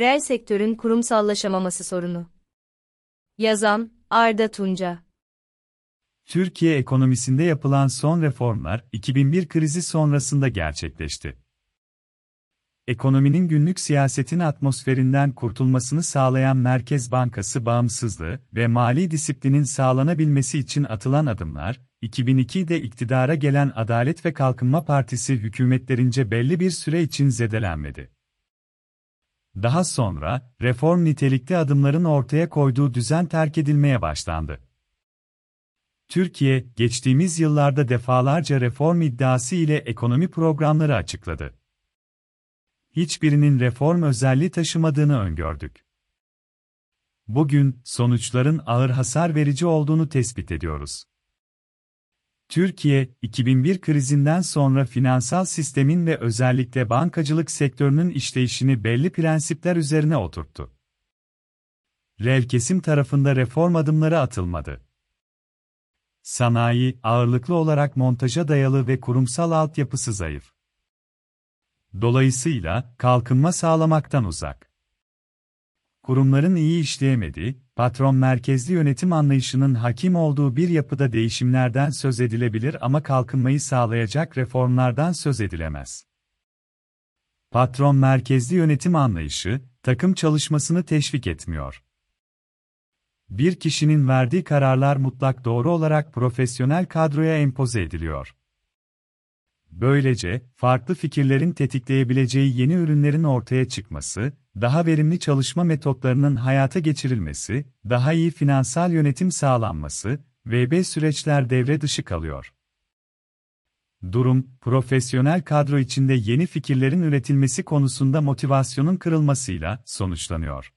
Reel sektörün kurumsallaşamaması sorunu. Yazan, Arda Tunca Türkiye ekonomisinde yapılan son reformlar 2001 krizi sonrasında gerçekleşti. Ekonominin günlük siyasetin atmosferinden kurtulmasını sağlayan Merkez Bankası bağımsızlığı ve mali disiplinin sağlanabilmesi için atılan adımlar, 2002'de iktidara gelen Adalet ve Kalkınma Partisi hükümetlerince belli bir süre için zedelenmedi. Daha sonra, reform nitelikli adımların ortaya koyduğu düzen terk edilmeye başlandı. Türkiye, geçtiğimiz yıllarda defalarca reform iddiası ile ekonomi programları açıkladı. Hiçbirinin reform özelliği taşımadığını öngördük. Bugün, sonuçların ağır hasar verici olduğunu tespit ediyoruz. Türkiye, 2001 krizinden sonra finansal sistemin ve özellikle bankacılık sektörünün işleyişini belli prensipler üzerine oturttu. Reel kesim tarafında reform adımları atılmadı. Sanayi, ağırlıklı olarak montaja dayalı ve kurumsal altyapısı zayıf. Dolayısıyla, kalkınma sağlamaktan uzak. Kurumların iyi işleyemediği, patron merkezli yönetim anlayışının hakim olduğu bir yapıda değişimlerden söz edilebilir ama kalkınmayı sağlayacak reformlardan söz edilemez. Patron merkezli yönetim anlayışı, takım çalışmasını teşvik etmiyor. Bir kişinin verdiği kararlar mutlak doğru olarak profesyonel kadroya empoze ediliyor. Böylece, farklı fikirlerin tetikleyebileceği yeni ürünlerin ortaya çıkması, daha verimli çalışma metotlarının hayata geçirilmesi, daha iyi finansal yönetim sağlanması, VB süreçler devre dışı kalıyor. Durum, profesyonel kadro içinde yeni fikirlerin üretilmesi konusunda motivasyonun kırılmasıyla sonuçlanıyor.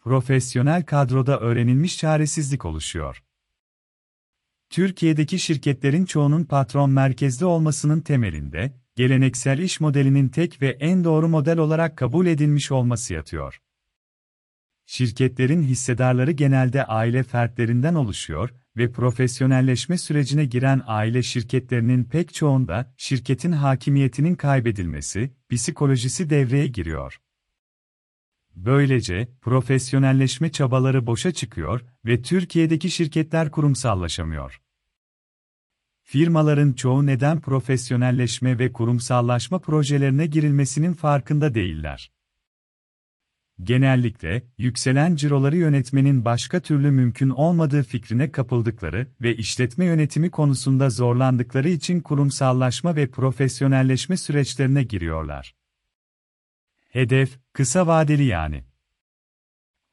Profesyonel kadroda öğrenilmiş çaresizlik oluşuyor. Türkiye'deki şirketlerin çoğunun patron merkezli olmasının temelinde, geleneksel iş modelinin tek ve en doğru model olarak kabul edilmiş olması yatıyor. Şirketlerin hissedarları genelde aile fertlerinden oluşuyor ve profesyonelleşme sürecine giren aile şirketlerinin pek çoğunda şirketin hakimiyetinin kaybedilmesi, psikolojisi devreye giriyor. Böylece, profesyonelleşme çabaları boşa çıkıyor ve Türkiye'deki şirketler kurumsallaşamıyor. Firmaların çoğu neden profesyonelleşme ve kurumsallaşma projelerine girilmesinin farkında değiller. Genellikle, yükselen ciroları yönetmenin başka türlü mümkün olmadığı fikrine kapıldıkları ve işletme yönetimi konusunda zorlandıkları için kurumsallaşma ve profesyonelleşme süreçlerine giriyorlar. Hedef, kısa vadeli yani.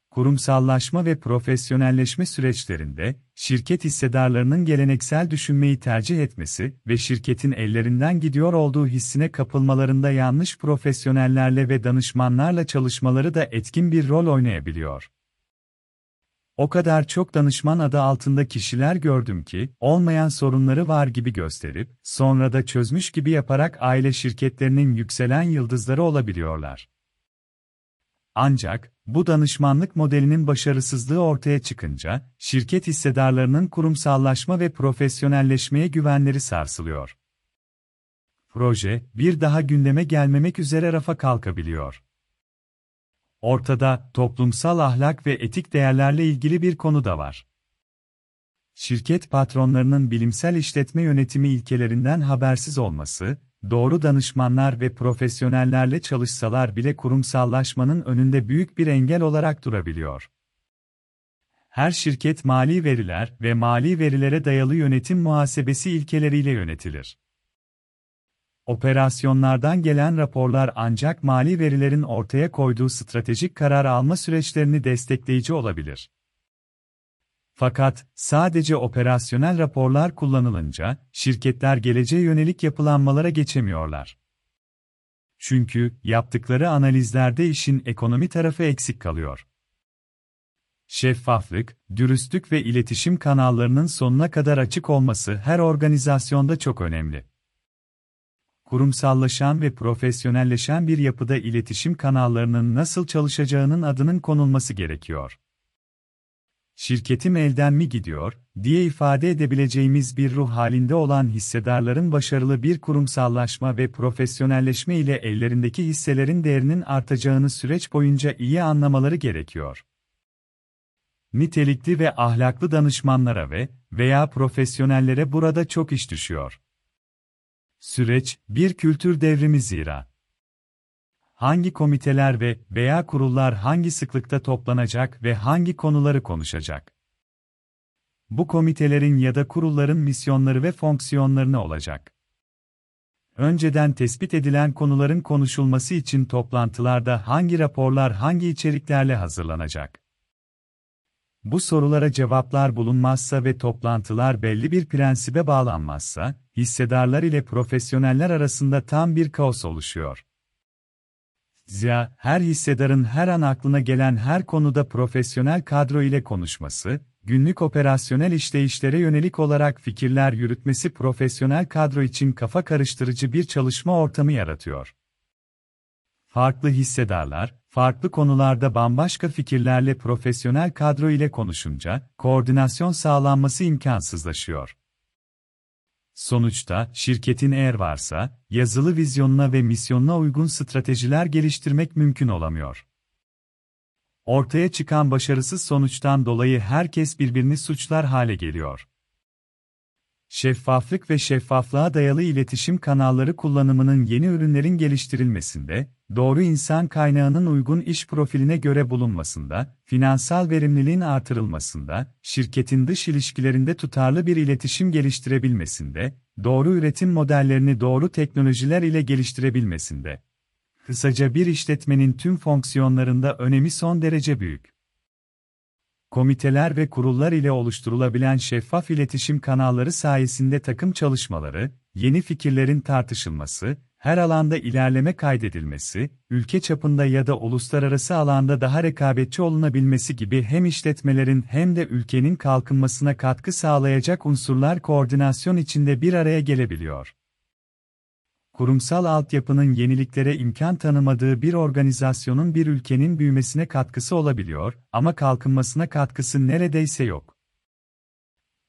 Kurumsallaşma ve profesyonelleşme süreçlerinde, şirket hissedarlarının geleneksel düşünmeyi tercih etmesi ve şirketin ellerinden gidiyor olduğu hissine kapılmalarında yanlış profesyonellerle ve danışmanlarla çalışmaları da etkin bir rol oynayabiliyor. O kadar çok danışman adı altında kişiler gördüm ki, olmayan sorunları var gibi gösterip, sonra da çözmüş gibi yaparak aile şirketlerinin yükselen yıldızları olabiliyorlar. Ancak, bu danışmanlık modelinin başarısızlığı ortaya çıkınca, şirket hissedarlarının kurumsallaşma ve profesyonelleşmeye güvenleri sarsılıyor. Proje, bir daha gündeme gelmemek üzere rafa kalkabiliyor. Ortada, toplumsal ahlak ve etik değerlerle ilgili bir konu da var. Şirket patronlarının bilimsel işletme yönetimi ilkelerinden habersiz olması, doğru danışmanlar ve profesyonellerle çalışsalar bile kurumsallaşmanın önünde büyük bir engel olarak durabiliyor. Her şirket mali veriler ve mali verilere dayalı yönetim muhasebesi ilkeleriyle yönetilir. Operasyonlardan gelen raporlar ancak mali verilerin ortaya koyduğu stratejik karar alma süreçlerini destekleyici olabilir. Fakat, sadece operasyonel raporlar kullanılınca, şirketler geleceğe yönelik yapılanmalara geçemiyorlar. Çünkü, yaptıkları analizlerde işin ekonomi tarafı eksik kalıyor. Şeffaflık, dürüstlük ve iletişim kanallarının sonuna kadar açık olması her organizasyonda çok önemli. Kurumsallaşan ve profesyonelleşen bir yapıda iletişim kanallarının nasıl çalışacağının adının konulması gerekiyor. Şirketim elden mi gidiyor, diye ifade edebileceğimiz bir ruh halinde olan hissedarların başarılı bir kurumsallaşma ve profesyonelleşme ile ellerindeki hisselerin değerinin artacağını süreç boyunca iyi anlamaları gerekiyor. Nitelikli ve ahlaklı danışmanlara ve veya profesyonellere burada çok iş düşüyor. Süreç, bir kültür devrimi zira. Hangi komiteler ve veya kurullar hangi sıklıkta toplanacak ve hangi konuları konuşacak? Bu komitelerin ya da kurulların misyonları ve fonksiyonları ne olacak? Önceden tespit edilen konuların konuşulması için toplantılarda hangi raporlar hangi içeriklerle hazırlanacak? Bu sorulara cevaplar bulunmazsa ve toplantılar belli bir prensibe bağlanmazsa, hissedarlar ile profesyoneller arasında tam bir kaos oluşuyor. Zira her hissedarın her an aklına gelen her konuda profesyonel kadro ile konuşması, günlük operasyonel işleyişlere yönelik olarak fikirler yürütmesi profesyonel kadro için kafa karıştırıcı bir çalışma ortamı yaratıyor. Farklı hissedarlar, farklı konularda bambaşka fikirlerle profesyonel kadro ile konuşunca, koordinasyon sağlanması imkansızlaşıyor. Sonuçta, şirketin eğer varsa, yazılı vizyonuna ve misyonuna uygun stratejiler geliştirmek mümkün olamıyor. Ortaya çıkan başarısız sonuçtan dolayı herkes birbirini suçlar hale geliyor. Şeffaflık ve şeffaflığa dayalı iletişim kanalları kullanımının yeni ürünlerin geliştirilmesinde, doğru insan kaynağının uygun iş profiline göre bulunmasında, finansal verimliliğin artırılmasında, şirketin dış ilişkilerinde tutarlı bir iletişim geliştirebilmesinde, doğru üretim modellerini doğru teknolojiler ile geliştirebilmesinde. Kısaca bir işletmenin tüm fonksiyonlarında önemi son derece büyük komiteler ve kurullar ile oluşturulabilen şeffaf iletişim kanalları sayesinde takım çalışmaları, yeni fikirlerin tartışılması, her alanda ilerleme kaydedilmesi, ülke çapında ya da uluslararası alanda daha rekabetçi olunabilmesi gibi hem işletmelerin hem de ülkenin kalkınmasına katkı sağlayacak unsurlar koordinasyon içinde bir araya gelebiliyor kurumsal altyapının yeniliklere imkan tanımadığı bir organizasyonun bir ülkenin büyümesine katkısı olabiliyor ama kalkınmasına katkısı neredeyse yok.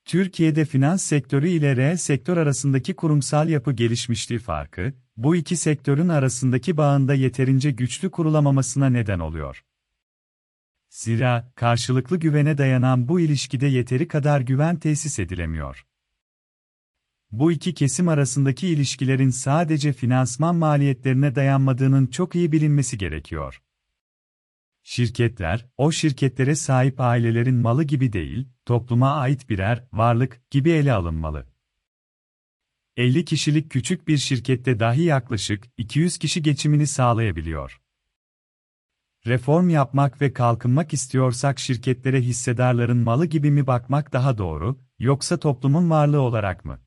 Türkiye'de finans sektörü ile reel sektör arasındaki kurumsal yapı gelişmişliği farkı, bu iki sektörün arasındaki bağında yeterince güçlü kurulamamasına neden oluyor. Zira, karşılıklı güvene dayanan bu ilişkide yeteri kadar güven tesis edilemiyor. Bu iki kesim arasındaki ilişkilerin sadece finansman maliyetlerine dayanmadığının çok iyi bilinmesi gerekiyor. Şirketler, o şirketlere sahip ailelerin malı gibi değil, topluma ait birer varlık gibi ele alınmalı. 50 kişilik küçük bir şirkette dahi yaklaşık 200 kişi geçimini sağlayabiliyor. Reform yapmak ve kalkınmak istiyorsak şirketlere hissedarların malı gibi mi bakmak daha doğru, yoksa toplumun varlığı olarak mı?